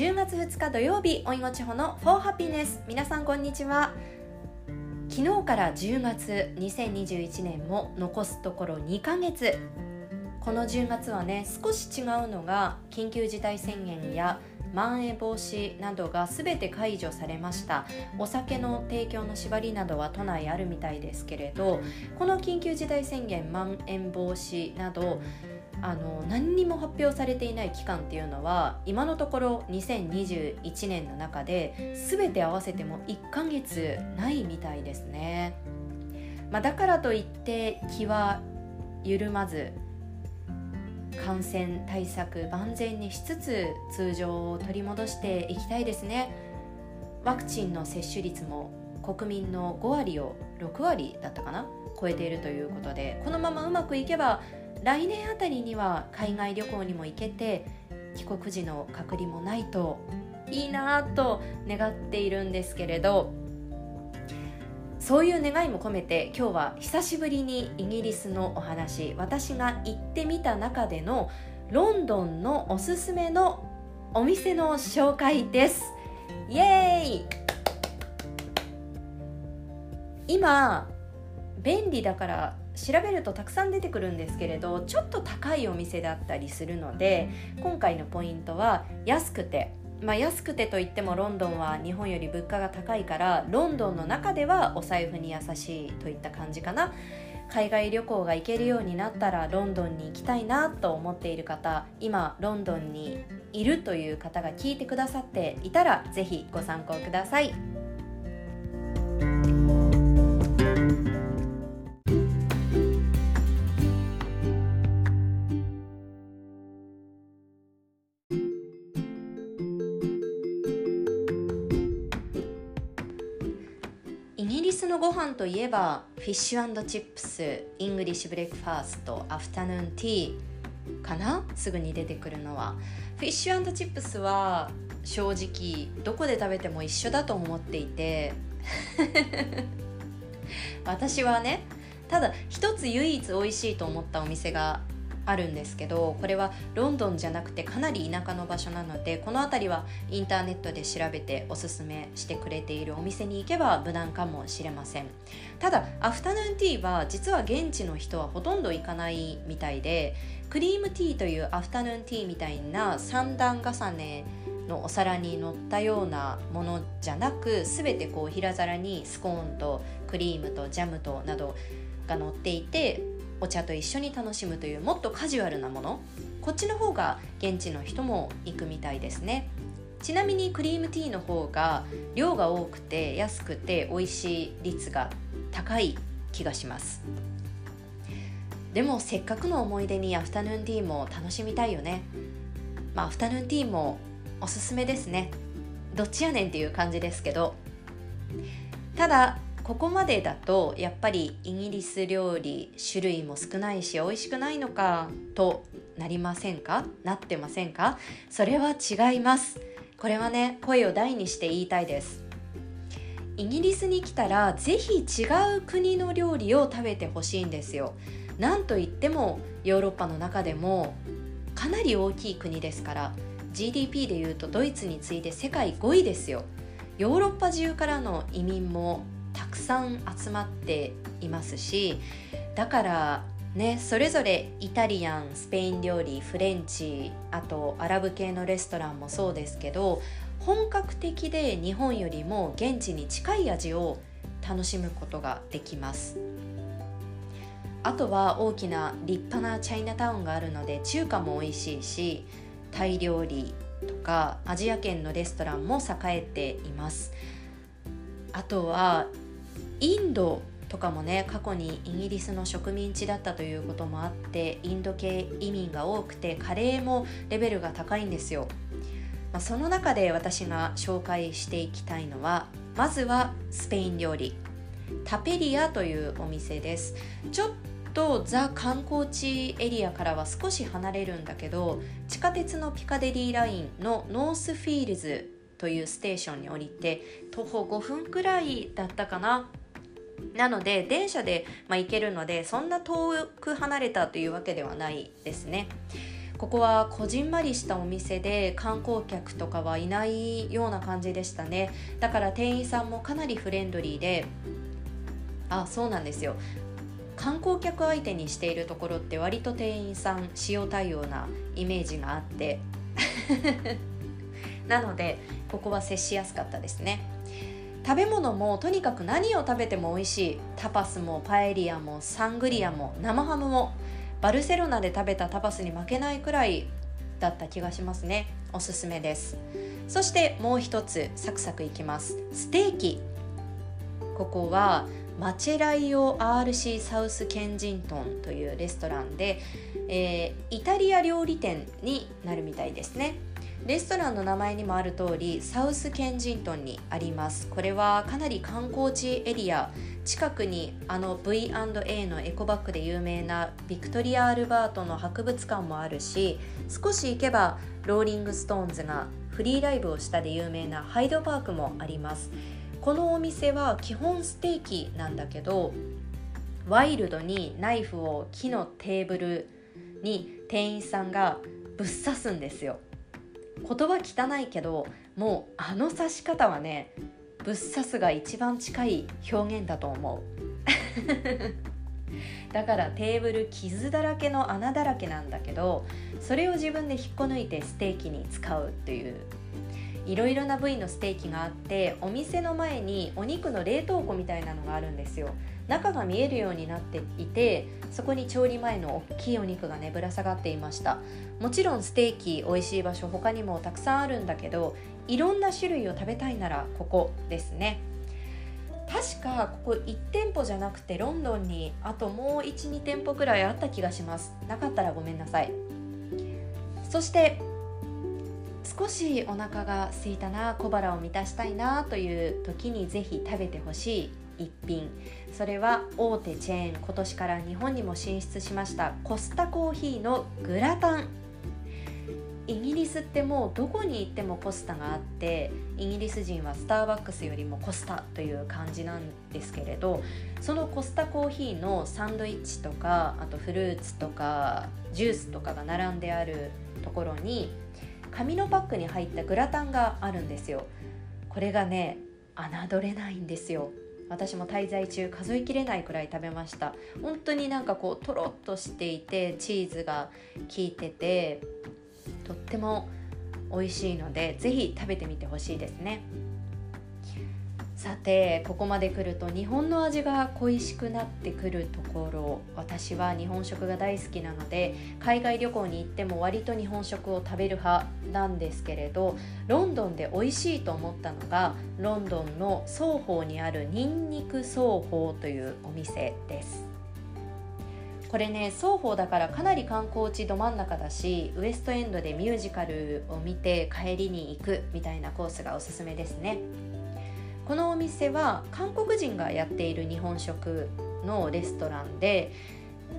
10月2日土曜日おいもちほの For Happiness 皆さんこんにちは。昨日から10月2021年も残すところ2ヶ月。この10月はね少し違うのが緊急事態宣言やまん延防止などが全て解除されました。お酒の提供の縛りなどは都内あるみたいですけれどこの緊急事態宣言まん延防止などあの何にも発表されていない期間っていうのは今のところ2021年の中で全て合わせても1ヶ月ないみたいですね、まあ、だからといって気は緩まず感染対策万全にしつつ通常を取り戻していきたいですね。ワクチンの接種率も国民の5割を6割だったかな超えているということでこのままうまくいけば来年あたりには海外旅行にも行けて帰国時の隔離もないといいなと願っているんですけれどそういう願いも込めて今日は久しぶりにイギリスのお話私が行ってみた中でのロンドンのおすすめのお店の紹介です。イエーイ！今便利だから調べるとたくさん出てくるんですけれどちょっと高いお店だったりするので今回のポイントは安くてまあ、安くてといってもロンドンは日本より物価が高いからロンドンの中ではお財布に優しいといった感じかな海外旅行が行けるようになったらロンドンに行きたいなと思っている方今ロンドンにいるという方が聞いてくださっていたらぜひご参考ください。のご飯といえばフィッシュチップス English breakfast アフタヌーンティーかな？すぐに出てくるのはフィッシュチップスは正直どこで食べても一緒だと思っていて。私はねただ一つ唯一美味しいと思ったお店があるんですけどこれはロンドンじゃなくてかなり田舎の場所なのでこの辺りはインターネットで調べておすすめしてくれているお店に行けば無難かもしれません。ただアフタヌーンティーは実は現地の人はほとんど行かないみたいでクリームティーというアフタヌーンティーみたいな三段重ねのお皿に乗ったようなものじゃなく全てこう平皿にスコーンとクリームとジャムとなどが乗っていてお茶と一緒に楽しむというもっとカジュアルなもの。こっちの方が現地の人も行くみたいですね。ちなみにクリームティーの方が量が多くて安くて美味しい率が高い気がします。でもせっかくの思い出にアフタヌーンティーも楽しみたいよね。まあアフタヌーンティーもおすすめですね。どっちやねんっていう感じですけど。ただここまでだとやっぱりイギリス料理種類も少ないし美味しくないのかとなりませんか？なってませんか？それは違います。これはね声を大にして言いたいです。イギリスに来たら是非違う国の料理を食べてほしいんですよ。なんといってもヨーロッパの中でもかなり大きい国ですから GDP でいうとドイツに次いで世界5位ですよ。ヨーロッパ中からの移民もくさん集まっていますしだからねそれぞれイタリアンスペイン料理フレンチあとアラブ系のレストランもそうですけど本格的で日本よりも現地に近い味を楽しむことができます。あとは大きな立派なチャイナタウンがあるので中華も美味しいしタイ料理とかアジア圏のレストランも栄えています。あとはインドとかもね過去にイギリスの植民地だったということもあってインド系移民が多くてカレーもレベルが高いんですよ、まあ、その中で私が紹介していきたいのはまずはスペイン料理。タペリアというお店です。ちょっとザ観光地エリアからは少し離れるんだけど地下鉄のピカデリーラインのノースフィールズというステーションに降りて徒歩5分くらいだったかな。なので電車で、まあ、行けるのでそんな遠く離れたというわけではないですね。ここはこじんまりしたお店で観光客とかはいないような感じでしたね。だから店員さんもかなりフレンドリーであそうなんですよ。観光客相手にしているところって割と店員さん使用対応なイメージがあって。なのでここは接しやすかったですね。食べ物もとにかく何を食べても美味しい。タパスもパエリアもサングリアも生ハムも。バルセロナで食べたタパスに負けないくらいだった気がしますね。おすすめです。そしてもう一つサクサクいきます。ステーキ。ここはマチェライオ RC サウスケンジントンというレストランで、えー、イタリア料理店になるみたいですね。レストランの名前にもある通りサウスケンジントンにあります。これはかなり観光地エリア近くにあの V&A のエコバッグで有名なビクトリア・アルバートの博物館もあるし少し行けばローリング・ストーンズがフリーライブをしたで有名なハイドパークもあります。このお店は基本ステーキなんだけどワイルドにナイフを木のテーブルに店員さんがぶっ刺すんですよ。言葉汚いけどもうあの刺し方はねぶっ刺すが一番近い表現だと思う。だからテーブル傷だらけの穴だらけなんだけどそれを自分で引っこ抜いてステーキに使うっていう。いろいろな部位のステーキがあってお店の前にお肉の冷凍庫みたいなのがあるんですよ。中が見えるようになっていてそこに調理前の大きいお肉がねぶら下がっていました。もちろんステーキ美味しい場所他にもたくさんあるんだけどいろんな種類を食べたいならここですね。確かここ1店舗じゃなくてロンドンにあともう12店舗くらいあった気がします。なかったらごめんなさい。そして少しお腹が空いたな小腹を満たしたいなという時にぜひ食べてほしい一品。それは大手チェーン今年から日本にも進出しましたコスタコーヒーのグラタン。イギリスってもうどこに行ってもコスタがあってイギリス人はスターバックスよりもコスタという感じなんですけれどそのコスタコーヒーのサンドイッチとかあとフルーツとかジュースとかが並んであるところに紙のパックに入ったグラタンがあるんですよ。これがね侮れないんですよ。私も滞在中数えきれないくらい食べました。本当になんかこうとろっとしていてチーズが効いててとっても美味しいので是非食べてみてほしいですね。さてここまで来ると日本の味が恋しくなってくるところ私は日本食が大好きなので海外旅行に行っても割と日本食を食べる派なんですけれどロンドンで美味しいと思ったのがロンドンの双方にあるニンニク双方というお店です。これね双方だからかなり観光地ど真ん中だしウエストエンドでミュージカルを見て帰りに行くみたいなコースがおすすめですね。このお店は韓国人がやっている日本食のレストランで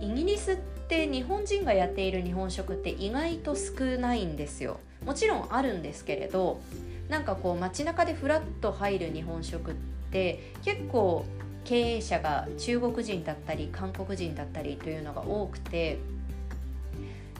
イギリスって日本人がやっている日本食って意外と少ないんですよ。もちろんあるんですけれどなんかこう街中でフラッと入る日本食って結構経営者が中国人だったり韓国人だったりというのが多くて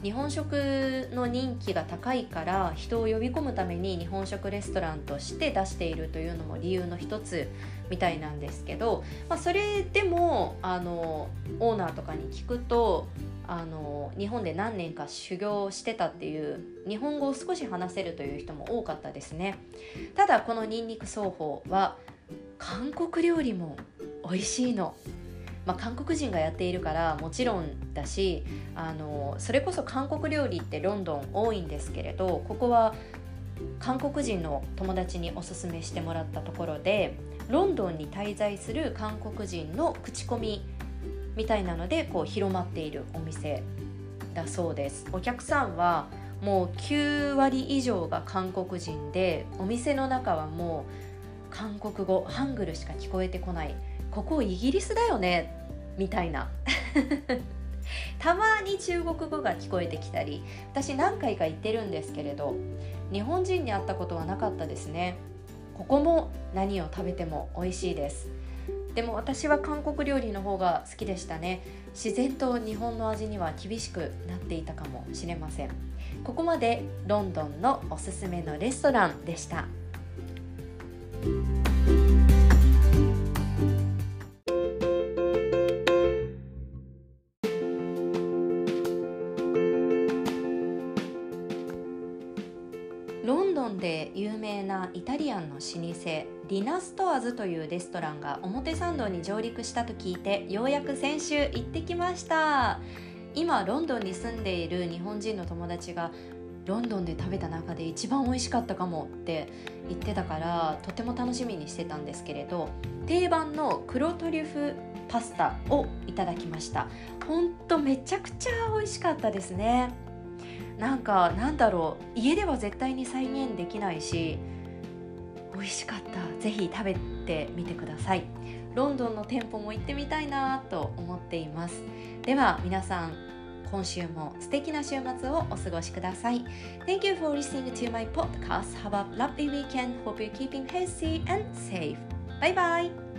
日本食の人気が高いから人を呼び込むために日本食レストランとして出しているというのも理由の一つみたいなんですけど、まあ、それでもあのオーナーとかに聞くとあの日本で何年か修行してたっていう日本語を少し話せるという人も多かったですね。ただこのニンニク奏法は韓国料理も美味しいの。まあ、韓国人がやっているからもちろんだしあのそれこそ韓国料理ってロンドン多いんですけれどここは韓国人の友達におすすめしてもらったところでロンドンに滞在する韓国人の口コミみたいなのでこう広まっているお店だそうです。お客さんはもう9割以上が韓国人でお店の中はもう韓国語ハングルしか聞こえてこないここイギリスだよねみたいな。たまに中国語が聞こえてきたり私何回か行ってるんですけれど日本人に会ったことはなかったですね。ここも何を食べても美味しいです。でも私は韓国料理の方が好きでしたね。自然と日本の味には厳しくなっていたかもしれません。ここまでロンドンのおすすめのレストランでした。有名なイタリアンの老舗リナストアズというレストランが表参道に上陸したと聞いてようやく先週行ってきました。今ロンドンに住んでいる日本人の友達がロンドンで食べた中で一番美味しかったかもって言ってたからとても楽しみにしてたんですけれど定番の黒トリュフパスタをいただきました。ほんとめちゃくちゃ美味しかったですね。なんかなんだろう家では絶対に再現できないし美味しかったぜひ食べてみてくださいロンドンの店舗も行ってみたいなと思っていますでは皆さん今週も素敵な週末をお過ごしください Thank you for listening to my podcast Have a lovely weekend Hope you're keeping healthy and safe Bye bye